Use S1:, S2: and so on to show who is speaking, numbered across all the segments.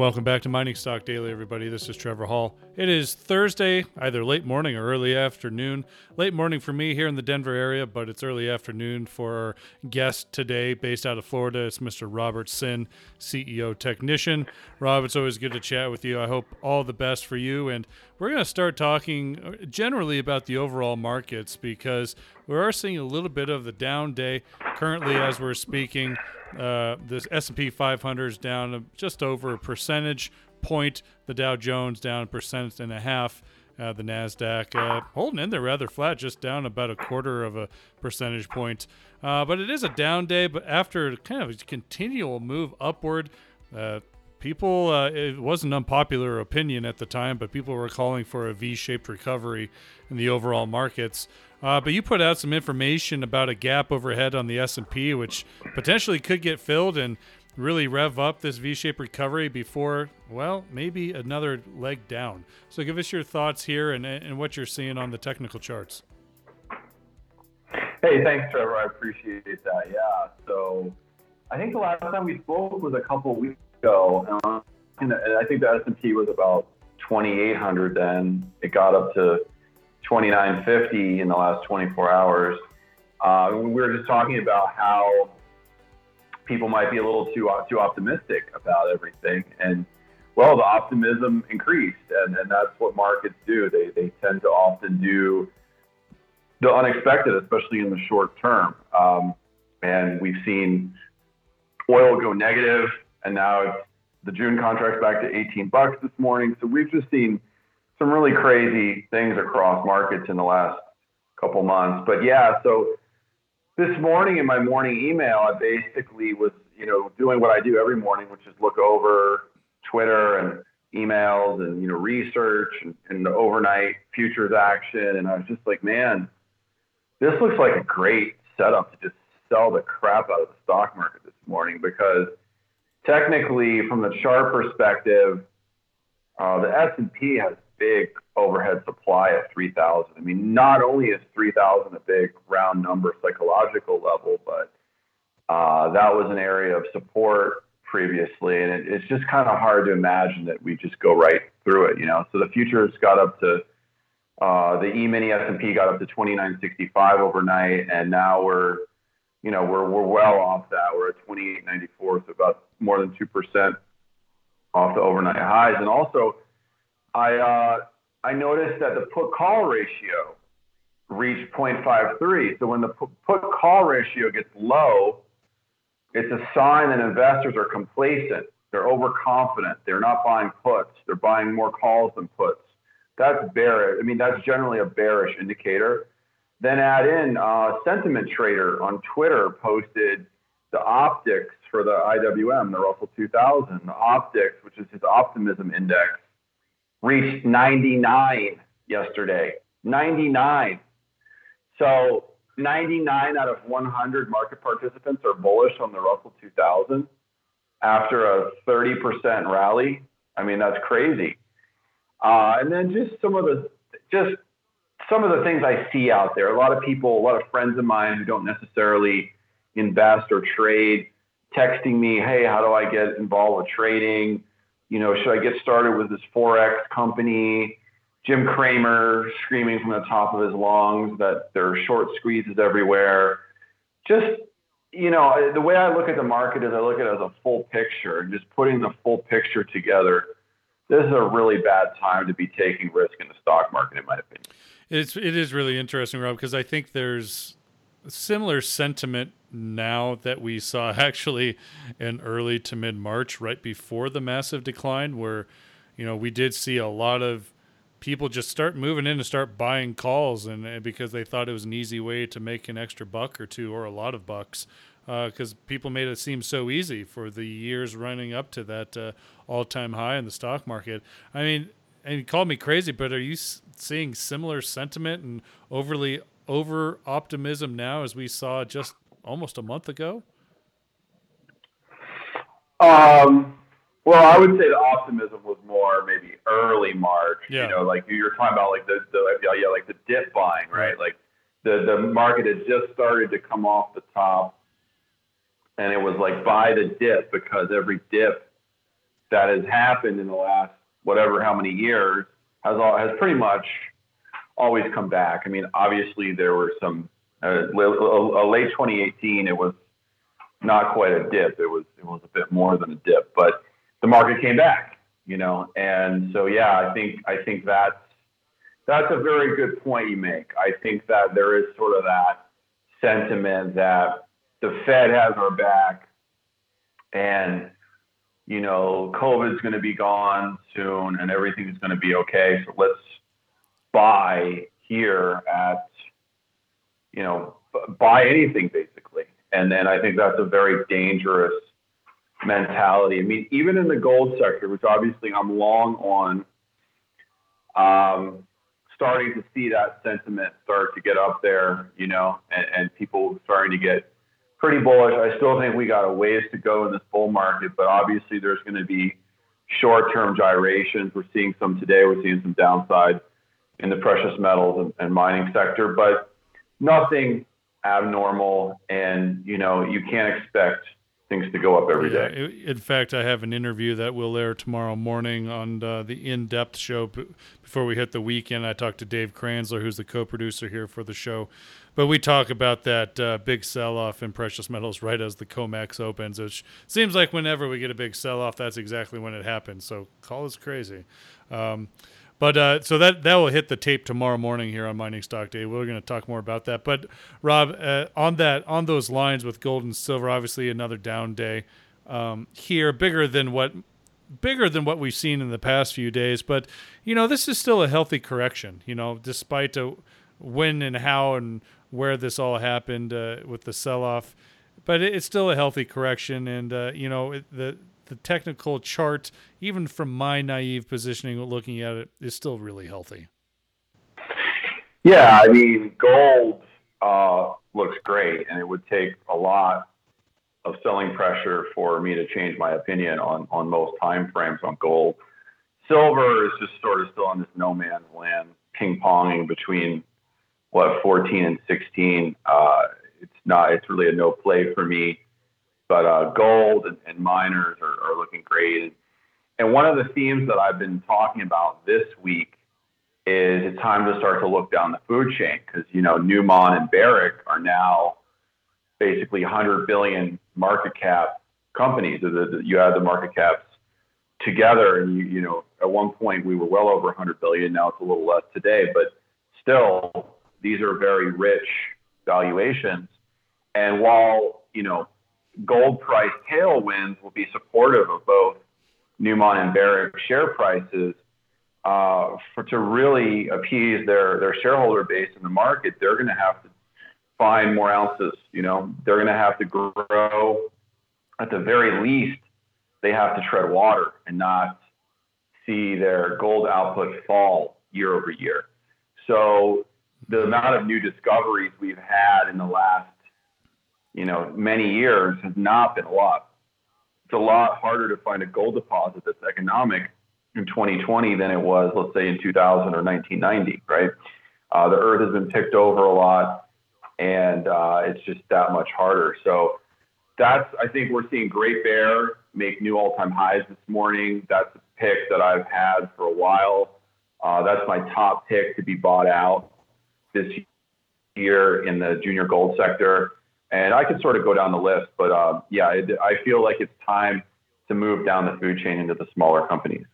S1: welcome back to Mining Stock Daily, everybody. This is Trevor Hall. It is Thursday, either late morning or early afternoon. Late morning for me here in the Denver area, but it's early afternoon for our guest today, based out of Florida. It's Mr. Robert Sin, CEO technician. Rob, it's always good to chat with you. I hope all the best for you. And we're going to start talking uh, generally about the overall markets because we are seeing a little bit of the down day currently as we're speaking. Uh, the S&P 500 is down just over a percentage point. The Dow Jones down a percent and a half. Uh, the Nasdaq uh, holding in there rather flat, just down about a quarter of a percentage point. Uh, but it is a down day. But after kind of a continual move upward, uh, people uh, it was an unpopular opinion at the time, but people were calling for a V-shaped recovery in the overall markets. Uh, but you put out some information about a gap overhead on the S&P, which potentially could get filled and really rev up this V-shaped recovery before, well, maybe another leg down. So give us your thoughts here and, and what you're seeing on the technical charts.
S2: Hey, thanks, Trevor. I appreciate that. Yeah. So I think the last time we spoke was a couple weeks ago, uh, and I think the S&P was about 2,800 then. It got up to 2950 in the last 24 hours. Uh, we were just talking about how people might be a little too too optimistic about everything, and well, the optimism increased, and, and that's what markets do. They they tend to often do the unexpected, especially in the short term. Um, and we've seen oil go negative, and now the June contract's back to 18 bucks this morning. So we've just seen some really crazy things across markets in the last couple months. But yeah, so this morning in my morning email, I basically was, you know, doing what I do every morning, which is look over Twitter and emails and, you know, research and, and the overnight futures action. And I was just like, man, this looks like a great setup to just sell the crap out of the stock market this morning because technically from the chart perspective, uh, the S&P has big overhead supply at 3,000. I mean, not only is 3,000 a big round number psychological level, but uh, that was an area of support previously, and it, it's just kind of hard to imagine that we just go right through it, you know. So the futures got up to uh, the E-mini S&P got up to 2965 overnight, and now we're, you know, we're we're well off that. We're at 2894, so about more than two percent off the overnight highs, and also I uh, I noticed that the put call ratio reached 0.53. So when the put call ratio gets low, it's a sign that investors are complacent. They're overconfident. They're not buying puts. They're buying more calls than puts. That's bearish. I mean, that's generally a bearish indicator. Then add in uh, Sentiment Trader on Twitter posted the Optix for the IWM, the Russell 2000. The Optix, which is his optimism index, reached 99 yesterday. 99. So 99 out of 100 market participants are bullish on the Russell 2000 after a 30% rally. I mean, that's crazy. Uh, and then just some of the just some of the things I see out there. A lot of people, a lot of friends of mine who don't necessarily invest or trade, texting me, "Hey, how do I get involved with trading?" you know, should I get started with this Forex company? Jim Cramer screaming from the top of his lungs that there are short squeezes everywhere. Just, you know, the way I look at the market is I look at it as a full picture and just putting the full picture together. This is a really bad time to be taking risk in the stock market, in my opinion.
S1: It's it is really interesting, Rob, because I think there's similar sentiment now that we saw actually in early to mid March, right before the massive decline, where you know we did see a lot of people just start moving in and start buying calls, and, and because they thought it was an easy way to make an extra buck or two or a lot of bucks, because uh, people made it seem so easy for the years running up to that uh, all-time high in the stock market. I mean, and you called me crazy, but are you seeing similar sentiment and overly over optimism now as we saw just almost a month ago?
S2: Um, well, I would say the optimism was more maybe early March. Yeah. You know, like you're talking about like the, the yeah, like the dip buying, right? Like the the market had just started to come off the top, and it was like buy the dip because every dip that has happened in the last whatever how many years has all has pretty much always come back. I mean, obviously there were some uh, late 2018. It was not quite a dip. It was it was a bit more than a dip, but the market came back, you know. And so yeah, I think I think that's that's a very good point you make. I think that there is sort of that sentiment that the Fed has our back and you know, COVID's going to be gone soon and everything's going to be okay. So let's buy here at, you know, buy anything basically. And then I think that's a very dangerous mentality. I mean, even in the gold sector, which obviously I'm long on, um, starting to see that sentiment start to get up there, you know, and, and people starting to get pretty bullish. I still think we got a ways to go in this bull market, but obviously there's going to be short-term gyrations. We're seeing some today. We're seeing some downside in the precious metals and, and mining sector, but nothing abnormal. And you know, you can't expect things to go up every yeah, day.
S1: In fact, I have an interview that will air tomorrow morning on uh, the In Depth show. Before we hit the weekend, I talked to Dave Kranzler, who's the co-producer here for the show. But we talk about that uh, big sell-off in precious metals right as the COMEX opens, which seems like whenever we get a big sell-off, that's exactly when it happens. So call us crazy. Um, but uh, so that that will hit the tape tomorrow morning here on Mining Stock Day. We're going to talk more about that. But Rob, uh, on that on those lines with gold and silver, obviously another down day um, here, bigger than what bigger than what we've seen in the past few days. But you know, this is still a healthy correction. You know, despite a when and how and where this all happened uh, with the sell off, but it's still a healthy correction. And uh, you know, it, the the technical chart, even from my naive positioning looking at it, is still really healthy.
S2: Yeah, I mean, gold uh, looks great, and it would take a lot of selling pressure for me to change my opinion on on most time frames on gold. Silver is just sort of still on this no man's land, ping ponging between what 14 and 16. Uh, it's not. It's really a no play for me. But uh, gold and, and miners are, are looking great. And one of the themes that I've been talking about this week is it's time to start to look down the food chain because you know Newmont and Barrick are now basically 100 billion market cap companies. You add the market caps together, and you you know at one point we were well over 100 billion. Now it's a little less today, but still these are very rich valuations. And while you know gold price tailwinds will be supportive of both Newmont and Barrick share prices. Uh, for to really appease their their shareholder base in the market, they're going to have to find more ounces. You know, they're going to have to grow. At the very least, they have to tread water and not see their gold output fall year over year. So the amount of new discoveries we've had in the last you know, many years has not been a lot. It's a lot harder to find a gold deposit that's economic in 2020 than it was, let's say, in 2000 or 1990, right? Uh, the earth has been picked over a lot, and uh, it's just that much harder. So that's, I think we're seeing Great Bear make new all-time highs this morning. That's a pick that I've had for a while. Uh, that's my top pick to be bought out this year in the junior gold sector. And I could sort of go down the list, but uh, yeah, I feel like it's time to move down the food chain into the smaller companies.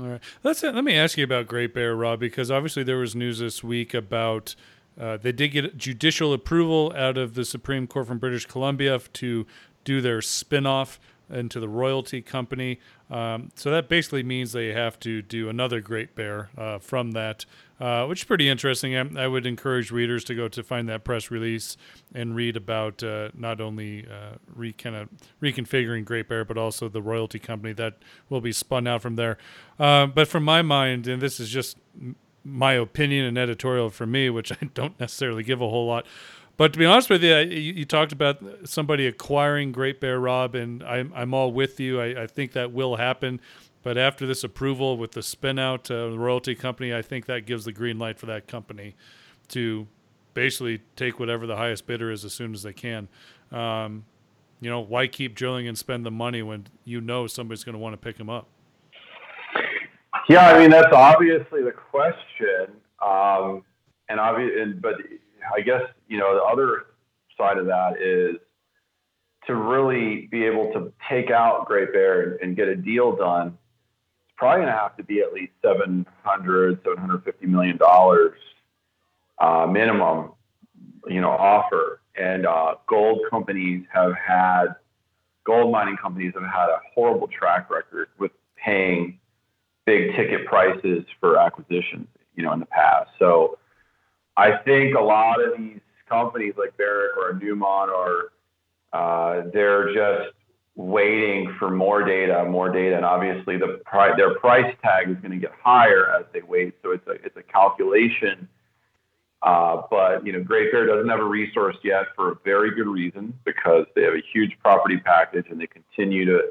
S1: All right, let's let me ask you about Great Bear, Rob, because obviously there was news this week about uh, they did get judicial approval out of the Supreme Court from British Columbia to do their spinoff into the royalty company. Um, so that basically means they have to do another Great Bear uh, from that, uh, which is pretty interesting. I, I, would encourage readers to go to find that press release and read about uh, not only uh, re, kind of reconfiguring Great Bear, but also the royalty company that will be spun out from there. Uh, but from my mind, and this is just my opinion and editorial for me, which I don't necessarily give a whole lot. But to be honest with you, you, you, talked about somebody acquiring Great Bear Rob, and I'm, I'm all with you. I, I think that will happen. But after this approval with the spin out uh, the royalty company, I think that gives the green light for that company to basically take whatever the highest bidder is as soon as they can. Um, you know, why keep drilling and spend the money when you know somebody's going to want to pick them up?
S2: Yeah, I mean that's obviously the question, um, and obvious, but I guess you know the other side of that is to really be able to take out Great Bear and, get a deal done. It's probably going to have to be at least 700, 750 million dollars uh, minimum, you know, offer. And uh, gold companies have had, gold mining companies have had a horrible track record with paying big ticket prices for acquisitions, you know, in the past. So I think a lot of these companies like Barrick or Newmont or uh, they're just waiting for more data, more data, and obviously the pri- their price tag is going to get higher as they wait. So it's a it's a calculation. Uh, but you know, Great Bear doesn't have a resource yet for a very good reason because they have a huge property package and they continue to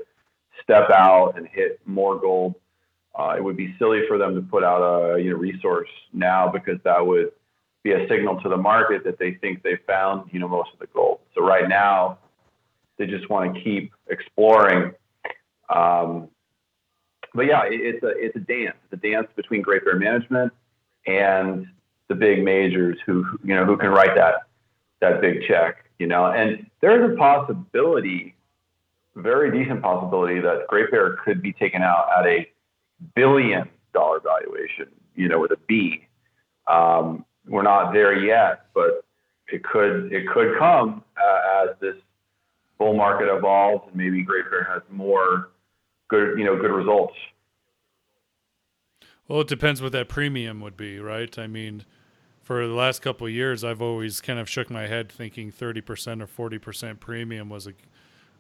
S2: step out and hit more gold uh, it would be silly for them to put out a you know, resource now because that would be a signal to the market that they think they found you know most of the gold. So right now, they just want to keep exploring. Um, but yeah, it, it's a it's a dance. It's a dance between Great Bear Management and the big majors who you know who can write that that big check. You know, and there's a possibility, very decent possibility that Great Bear could be taken out at a billion dollar valuation, you know, with a B. Um, we're not there yet, but it could it could come uh, as this bull market evolves and maybe Great Bear has more good you know good results.
S1: Well, it depends what that premium would be, right? I mean, for the last couple of years, I've always kind of shook my head thinking 30% or 40% premium was a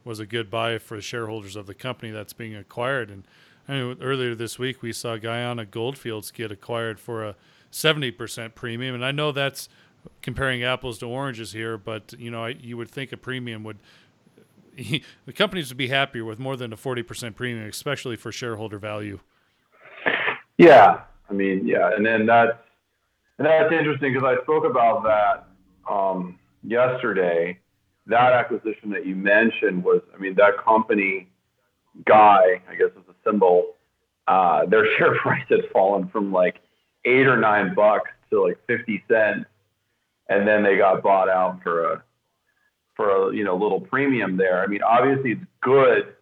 S1: was a good buy for the shareholders of the company that's being acquired and I mean, earlier this week we saw Guyana Goldfields get acquired for a 70% premium, and I know that's comparing apples to oranges here, but you know, I, you would think a premium would the companies would be happier with more than a 40% premium, especially for shareholder value.
S2: Yeah, I mean, yeah, and then that's and that's interesting because I spoke about that um, yesterday. That acquisition that you mentioned was, I mean, that company guy, I guess is a symbol, uh, their share price had fallen from like eight or nine bucks to like 50 cents. And then they got bought out for a, for a, you know, little premium there. I mean, obviously it's good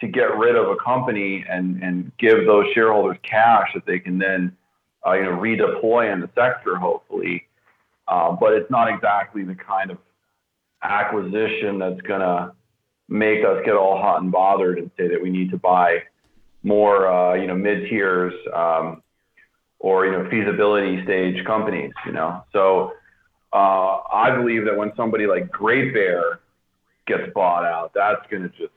S2: to get rid of a company and, and give those shareholders cash that they can then, uh, you know, redeploy in the sector, hopefully. Uh, but it's not exactly the kind of acquisition that's going to make us get all hot and bothered and say that we need to buy more, uh, you know, mid tiers um, or you know feasibility stage companies. You know, so uh, I believe that when somebody like Great Bear gets bought out, that's going to just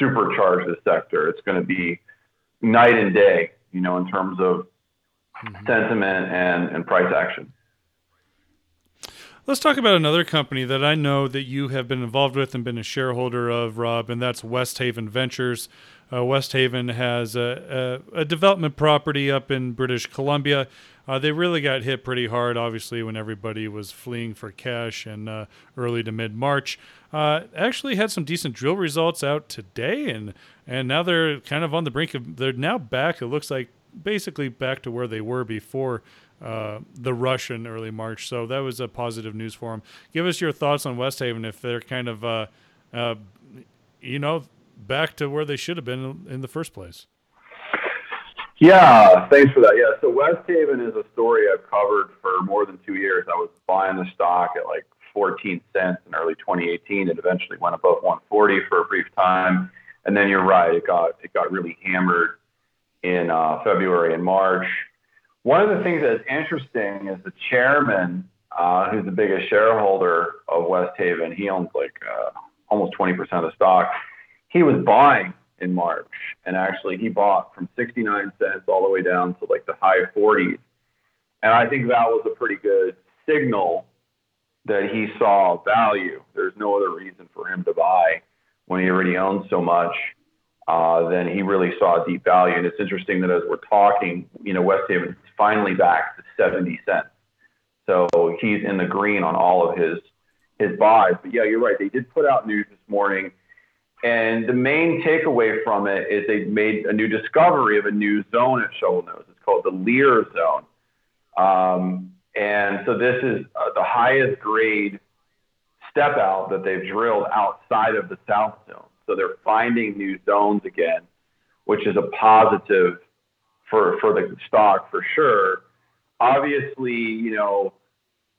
S2: supercharge the sector. It's going to be night and day, you know, in terms of mm-hmm. sentiment and, and price action.
S1: Let's talk about another company that I know that you have been involved with and been a shareholder of, Rob, and that's Westhaven Ventures. Uh, Westhaven has a, a, a, development property up in British Columbia. Uh, they really got hit pretty hard, obviously, when everybody was fleeing for cash in uh, early to mid March. Uh, actually, had some decent drill results out today, and and now they're kind of on the brink of. They're now back. It looks like basically back to where they were before uh, the rush in early March. So that was a positive news for them. Give us your thoughts on West Haven if they're kind of, uh, uh, you know, back to where they should have been in the first place.
S2: Yeah, thanks for that. Yeah, so West Haven is a story I've covered for more than two years. I was buying the stock at like 14 cents in early 2018. It eventually went above 140 for a brief time, and then you're right, it got it got really hammered in uh, February and March. One of the things that's interesting is the chairman, uh, who's the biggest shareholder of West Haven, he owns like uh, almost 20% of the stock. He was buying in March, and actually he bought from 69 cents all the way down to like the high 40s. And I think that was a pretty good signal that he saw value. There's no other reason for him to buy when he already owns so much uh, then he really saw deep value. And it's interesting that as we're talking, you know, Westhaven is finally back to 70 cents. So he's in the green on all of his his buys. But yeah, you're right. They did put out news this morning. And the main takeaway from it is they made a new discovery of a new zone at Shovel Nose. It's called the Lear Zone. Um, and so this is uh, the highest grade step out that they've drilled outside of the South Zone. So they're finding new zones again, which is a positive for, for the stock for sure. Obviously, you know,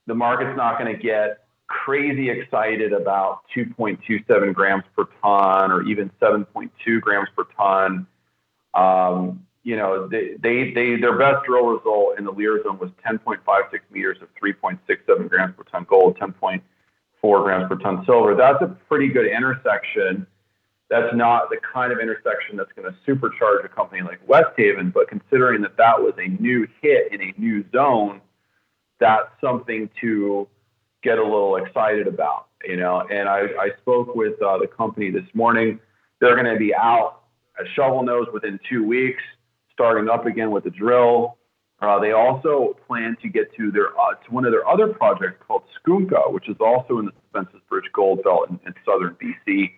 S2: the market's not going to get crazy excited about 2.27 grams per ton or even 7.2 grams per ton. Um, you know, they, they, they, their best drill result in the Lear zone was 10.56 meters of 3.67 grams per ton gold, 10.4 grams per ton silver. That's a pretty good intersection. That's not the kind of intersection that's going to supercharge a company like Westhaven, but considering that that was a new hit in a new zone, that's something to get a little excited about, you know. And I, I spoke with uh, the company this morning. They're going to be out at Shovel Nose within two weeks, starting up again with the drill. Uh, they also plan to get to their uh, to one of their other projects called Skoonka, which is also in the Spences Bridge Gold Belt in, in southern BC.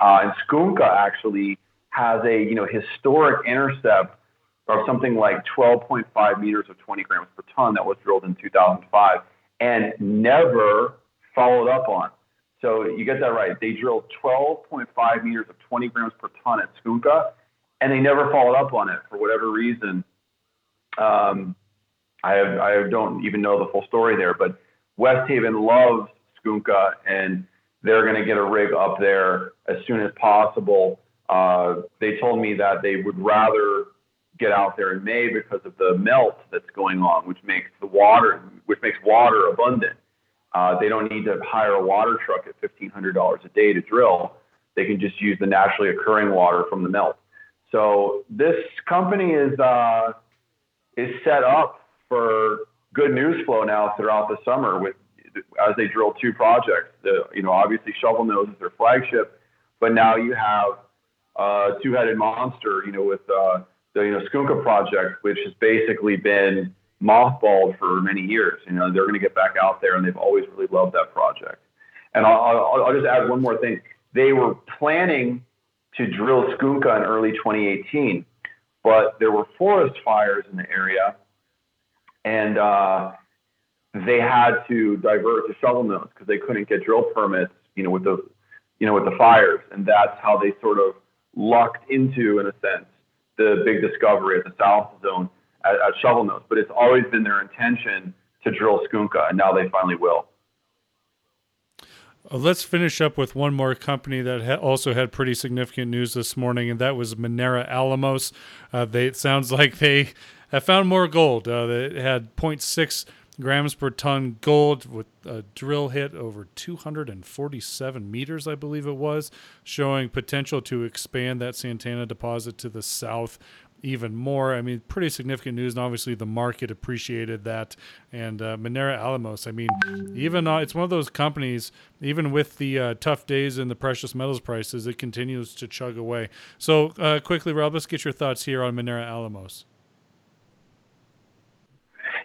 S2: Uh, and Skoonka actually has a you know historic intercept of something like 12.5 meters of 20 grams per ton that was drilled in 2005 and never followed up on. So you get that right. They drilled 12.5 meters of 20 grams per ton at Skoonka, and they never followed up on it for whatever reason. Um, I, have, I don't even know the full story there, but Westhaven loves Skoonka, and they're going to get a rig up there as soon as possible. Uh, they told me that they would rather get out there in May because of the melt that's going on, which makes the water, which makes water abundant. Uh, they don't need to hire a water truck at $1,500 a day to drill. They can just use the naturally occurring water from the melt. So this company is uh, is set up for good news flow now throughout the summer with as they drill two projects. The, you know, obviously Shovel Nose is their flagship, but now you have uh, two-headed monster. You know, with uh, the you know Skookumka project, which has basically been mothballed for many years. You know, they're going to get back out there, and they've always really loved that project. And I'll, I'll, I'll just add one more thing. They were planning to drill Skoonka in early 2018, but there were forest fires in the area, and uh, they had to divert to shovel nose because they couldn't get drill permits. You know, with the you know with the fires, and that's how they sort of lucked into, in a sense, the big discovery at the South Zone at, at Shovel Nose. But it's always been their intention to drill Skoonka, and now they finally will.
S1: Uh, let's finish up with one more company that ha- also had pretty significant news this morning, and that was Minera Alamos. Uh, they it sounds like they have found more gold. Uh, they had 0.6 grams per ton gold with a drill hit over 247 meters, I believe it was, showing potential to expand that Santana deposit to the south even more. I mean, pretty significant news, and obviously the market appreciated that. And uh, Minera Alamos, I mean, even uh, it's one of those companies, even with the uh, tough days in the precious metals prices, it continues to chug away. So, uh, quickly, Rob, let's get your thoughts here on Minera Alamos.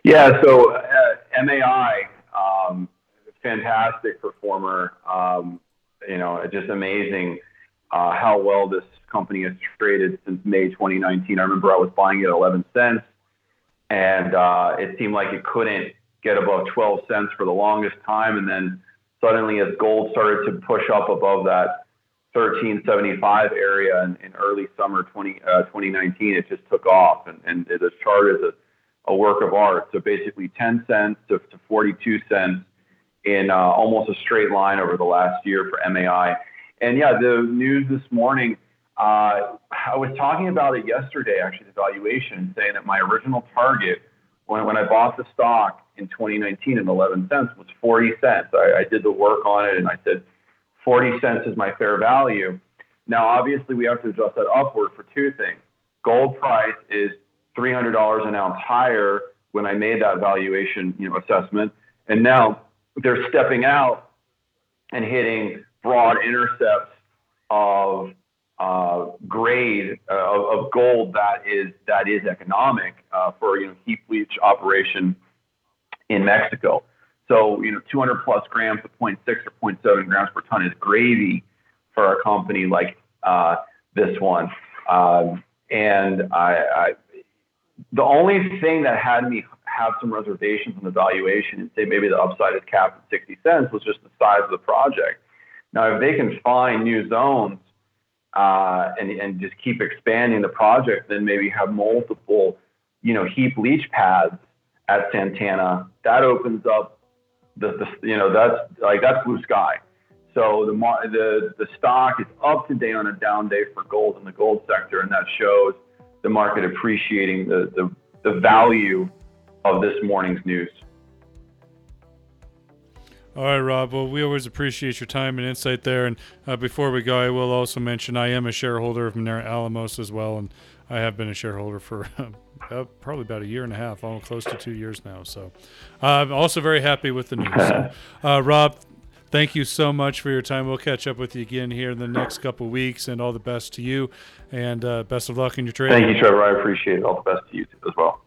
S2: Yeah, so MAI, um, fantastic performer. Um, you know, just amazing uh, how well this company has traded since May 2019. I remember I was buying it at 11 cents, and uh, it seemed like it couldn't get above 12 cents for the longest time. And then suddenly, as gold started to push up above that 1375 area in, in early summer 20, uh, 2019, it just took off. And, and the chart is a a work of art. So basically 10 cents to, to 42 cents in uh, almost a straight line over the last year for MAI. And yeah, the news this morning, uh, I was talking about it yesterday, actually, the valuation, saying that my original target when, when I bought the stock in 2019 at 11 cents was 40 cents. I, I did the work on it and I said 40 cents is my fair value. Now, obviously, we have to adjust that upward for two things. Gold price is $300 an ounce higher when I made that valuation, you know, assessment. And now they're stepping out and hitting broad intercepts of uh, grade uh, of, of, gold that is that is economic uh, for you know heap leach operation in Mexico. So, you know, 200 plus grams of 0.6 or 0.7 grams per ton is gravy for a company like uh, this one. Um, and I, I, the only thing that had me have some reservations on the valuation and say maybe the upside is capped at 60 cents was just the size of the project. Now, if they can find new zones uh, and, and just keep expanding the project, then maybe have multiple, you know, heap leach pads at Santana, that opens up the, the you know, that's like, that's blue sky. So the, the, the stock is up today on a down day for gold in the gold sector, and that shows the market appreciating the, the, the value of this morning's news.
S1: All right, Rob. Well, we always appreciate your time and insight there. And uh, before we go, I will also mention I am a shareholder of Minera Alamos as well, and I have been a shareholder for uh, probably about a year and a half, almost close to two years now. So uh, I'm also very happy with the news. So, uh, Rob, thank you so much for your time. We'll catch up with you again here in the next couple weeks, and all the best to you, and uh, best of luck in your trade.
S2: Thank you, Trevor. I appreciate it. All the best to you as well.